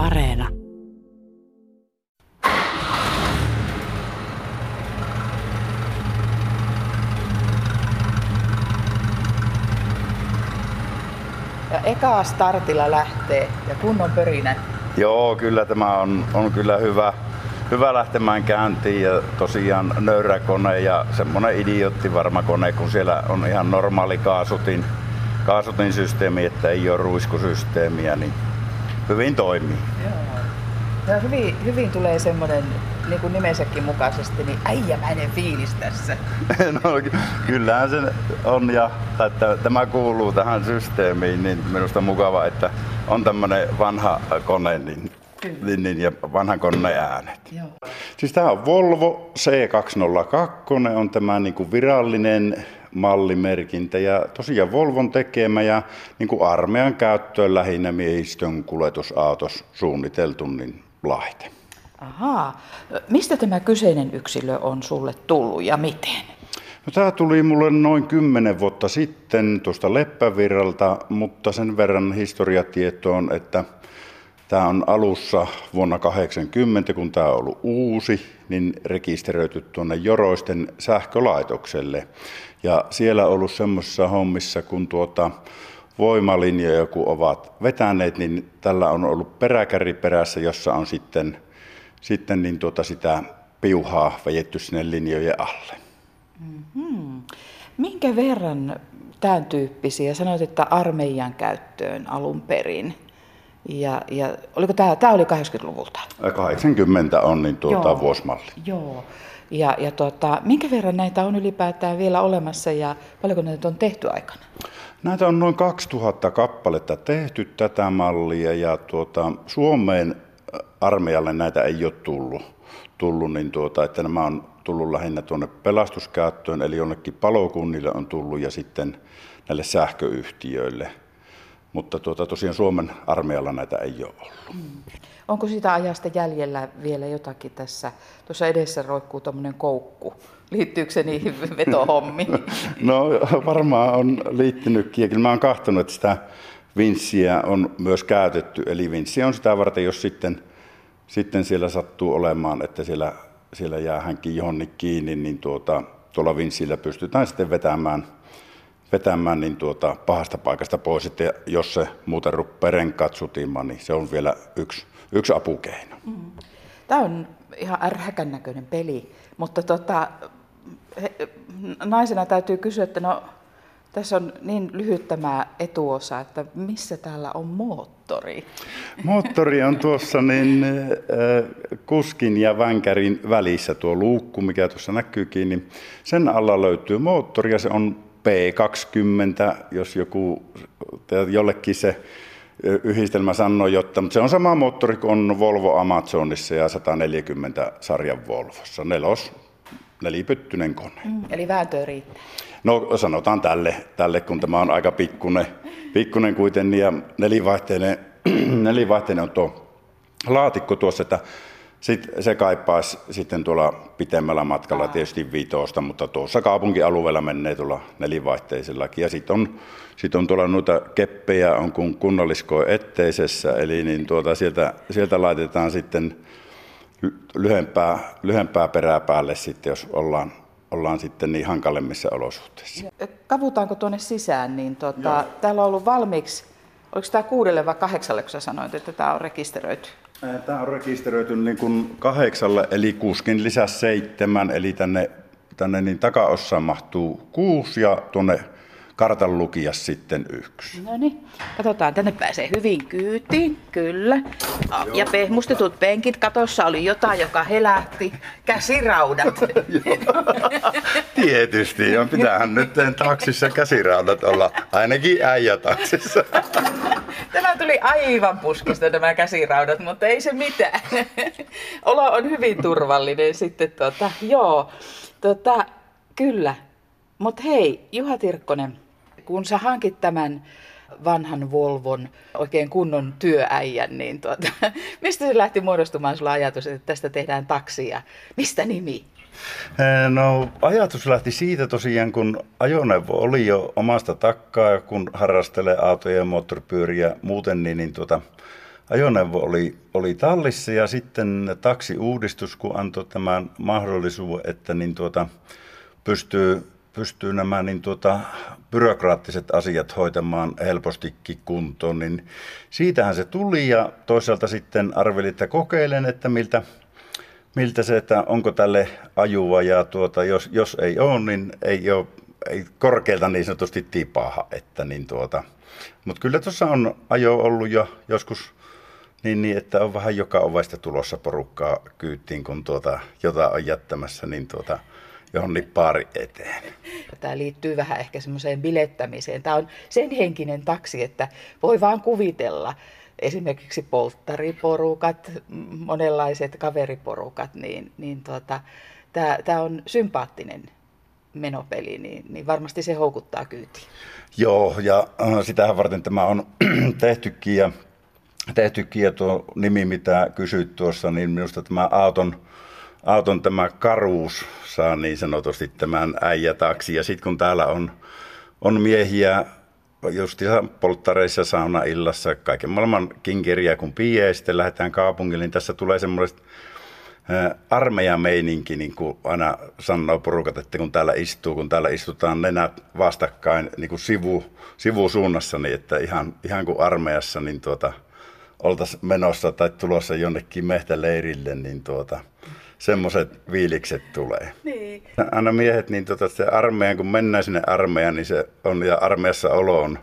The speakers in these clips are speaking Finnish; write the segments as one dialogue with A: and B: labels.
A: Areena.
B: Ja eka startilla lähtee ja kunnon pörinä.
C: Joo, kyllä tämä on, on kyllä hyvä, hyvä lähtemään käyntiin ja tosiaan nöyrä kone ja semmonen idiotti varma kone, kun siellä on ihan normaali kaasutin, kaasutin systeemi, että ei ole ruiskusysteemiä, niin hyvin toimii.
B: Joo. Ja hyvin, hyvin tulee semmoinen, niin kuin nimensäkin mukaisesti, niin äijämäinen fiilis tässä.
C: No kyllähän se on ja että tämä kuuluu tähän systeemiin, niin minusta mukava, että on tämmöinen vanha kone niin, niin, niin, ja vanhan koneen äänet.
B: Joo.
C: Siis tämä on Volvo C202, on tämä niin kuin virallinen mallimerkintä ja tosiaan Volvon tekemä ja niin kuin armeijan käyttöön lähinnä miehistön kuljetusautos suunniteltu niin laite.
B: Ahaa. Mistä tämä kyseinen yksilö on sulle tullut ja miten?
C: No, tämä tuli mulle noin kymmenen vuotta sitten tuosta Leppävirralta, mutta sen verran historiatietoon, että tämä on alussa vuonna 80, kun tämä on ollut uusi, niin rekisteröity tuonne Joroisten sähkölaitokselle. Ja siellä on ollut semmoisissa hommissa, kun tuota voimalinjoja kun ovat vetäneet, niin tällä on ollut peräkärri perässä, jossa on sitten, sitten niin tuota sitä piuhaa vejetty sinne linjojen alle.
B: Mm-hmm. Minkä verran tämän tyyppisiä, sanoit, että armeijan käyttöön alun perin, ja, ja oliko tämä, tämä oli 80-luvulta?
C: 80 on niin tuota
B: Joo.
C: vuosimalli.
B: Joo. Ja, ja tuota, minkä verran näitä on ylipäätään vielä olemassa ja paljonko näitä on tehty aikana?
C: Näitä on noin 2000 kappaletta tehty tätä mallia ja tuota, Suomeen armeijalle näitä ei ole tullut, tullut niin tuota, että nämä on tullut lähinnä tuonne pelastuskäyttöön, eli jonnekin palokunnille on tullut ja sitten näille sähköyhtiöille. Mutta tuota, tosiaan Suomen armeijalla näitä ei ole ollut.
B: Onko sitä ajasta jäljellä vielä jotakin tässä? Tuossa edessä roikkuu tuommoinen koukku. Liittyykö se niihin vetohommiin?
C: No varmaan on liittynytkin ja kyllä mä oon kahtonut, että sitä vinssiä on myös käytetty. Eli vinssi on sitä varten, jos sitten, sitten siellä sattuu olemaan, että siellä, siellä jää hänkin johonkin kiinni, niin tuota, tuolla vinssillä pystytään sitten vetämään, vetämään niin tuota, pahasta paikasta pois. Että jos se muuten rupeaa renkaat sutimaan, niin se on vielä yksi, yksi apukeino.
B: Tämä on ihan ärhäkän näköinen peli, mutta tota, he, naisena täytyy kysyä, että no, tässä on niin lyhyt tämä etuosa, että missä täällä on moottori?
C: Moottori on tuossa niin, äh, kuskin ja vänkärin välissä tuo luukku, mikä tuossa näkyykin, niin sen alla löytyy moottori ja se on P20, jos joku, jollekin se yhdistelmä sanoo, jotta, mutta se on sama moottori kuin on Volvo Amazonissa ja 140 sarjan Volvossa, nelos, nelipyttyinen kone.
B: Mm, eli vääntöä riittää.
C: No sanotaan tälle, tälle kun tämä on aika pikkunen, pikkunen kuitenkin ja nelivaihteinen, nelivaihteinen on tuo laatikko tuossa, että sit se kaipaisi sitten tuolla pitemmällä matkalla tietysti viitosta, mutta tuossa kaupunkialueella menee tuolla nelivaihteisellakin. Ja sitten on, sit on tuolla noita keppejä on kun kunnalliskoe etteisessä, eli niin tuota, sieltä, sieltä laitetaan sitten lyhempää, lyhempää perää päälle sitten, jos ollaan, ollaan sitten niin hankalemmissa olosuhteissa.
B: Kavutaanko tuonne sisään, niin tota, täällä on ollut valmiiksi, oliko tämä kuudelle vai kahdeksalle, kun sä sanoit, että tämä on rekisteröity?
C: Tämä on rekisteröity niin kuin kahdeksalle, eli kuskin lisäs seitsemän, eli tänne, tänne niin takaossaan mahtuu kuusi ja tuonne kartan lukijas sitten yksi.
B: No niin, katsotaan, tänne pääsee hyvin kyytiin, kyllä. Ja pehmustetut penkit, katossa oli jotain, joka helähti, käsiraudat.
C: Tietysti, ja pitäähän nyt taksissa käsiraudat olla, ainakin äijä taksissa.
B: Tämä tuli aivan puskista nämä käsiraudat, mutta ei se mitään. Olo on hyvin turvallinen sitten, tota, joo, tota, kyllä. Mutta hei, Juha Tirkkonen, kun sä hankit tämän vanhan Volvon oikein kunnon työäijän, niin tuota, mistä se lähti muodostumaan sulla ajatus, että tästä tehdään taksia? Mistä nimi?
C: No ajatus lähti siitä tosiaan, kun ajoneuvo oli jo omasta takkaa, kun harrastelee autoja ja moottoripyöriä muuten, niin, niin tuota, ajoneuvo oli, oli tallissa. Ja sitten taksiuudistus, kun antoi tämän mahdollisuuden, että niin tuota, pystyy, pystyy nämä niin tuota, byrokraattiset asiat hoitamaan helpostikin kuntoon, niin siitähän se tuli. Ja toisaalta sitten arvelin, että kokeilen, että miltä, miltä se, että onko tälle ajua ja tuota, jos, jos ei ole, niin ei ole ei korkealta niin sanotusti tipaha, että niin tuota, mutta kyllä tuossa on ajo ollut jo joskus niin, niin, että on vähän joka ovesta tulossa porukkaa kyyttiin, kun tuota, jota on jättämässä, niin tuota, johonkin pari eteen.
B: Tämä liittyy vähän ehkä semmoiseen bilettämiseen. Tämä on sen henkinen taksi, että voi vaan kuvitella, esimerkiksi polttariporukat, monenlaiset kaveriporukat, niin, niin tuota, tämä, tämä on sympaattinen menopeli, niin, niin varmasti se houkuttaa kyytiin.
C: Joo, ja äh, sitähän varten tämä on tehtykin ja, tehtykin ja tuo nimi, mitä kysyit tuossa, niin minusta tämä auton, auton tämä karuus saa niin sanotusti tämän äijätaksi. Ja sitten kun täällä on, on miehiä just polttareissa, saunaillassa, kaiken maailman kinkeriä kun pie, sitten lähdetään kaupungille, niin tässä tulee semmoiset armeijameininki, niin kuin aina sanoo porukat, että kun täällä istuu, kun täällä istutaan nenät vastakkain niin kuin sivu, sivusuunnassa, niin että ihan, ihan kuin armeijassa, niin tuota, oltaisiin menossa tai tulossa jonnekin mehtäleirille, niin tuota, semmoiset viilikset tulee. Niin. Aina miehet, niin tuota, se armeijan, kun mennään sinne armeijaan, niin se on, ja armeijassa olo on,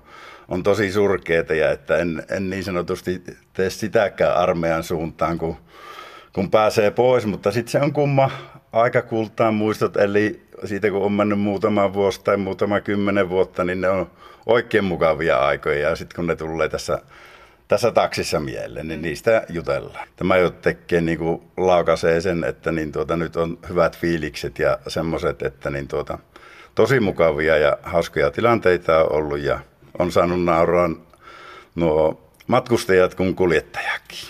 C: on tosi surkeeta, ja että en, en niin sanotusti tee sitäkään armeijan suuntaan, kun kun pääsee pois, mutta sitten se on kumma aika kultaan muistot, eli siitä kun on mennyt muutama vuosi tai muutama kymmenen vuotta, niin ne on oikein mukavia aikoja ja sitten kun ne tulee tässä, tässä taksissa mieleen, niin niistä jutellaan. Tämä jo tekee niin kuin laukaisee sen, että niin tuota, nyt on hyvät fiilikset ja semmoiset, että niin tuota, tosi mukavia ja hauskoja tilanteita on ollut ja on saanut nauraa nuo matkustajat kuin kuljettajakin.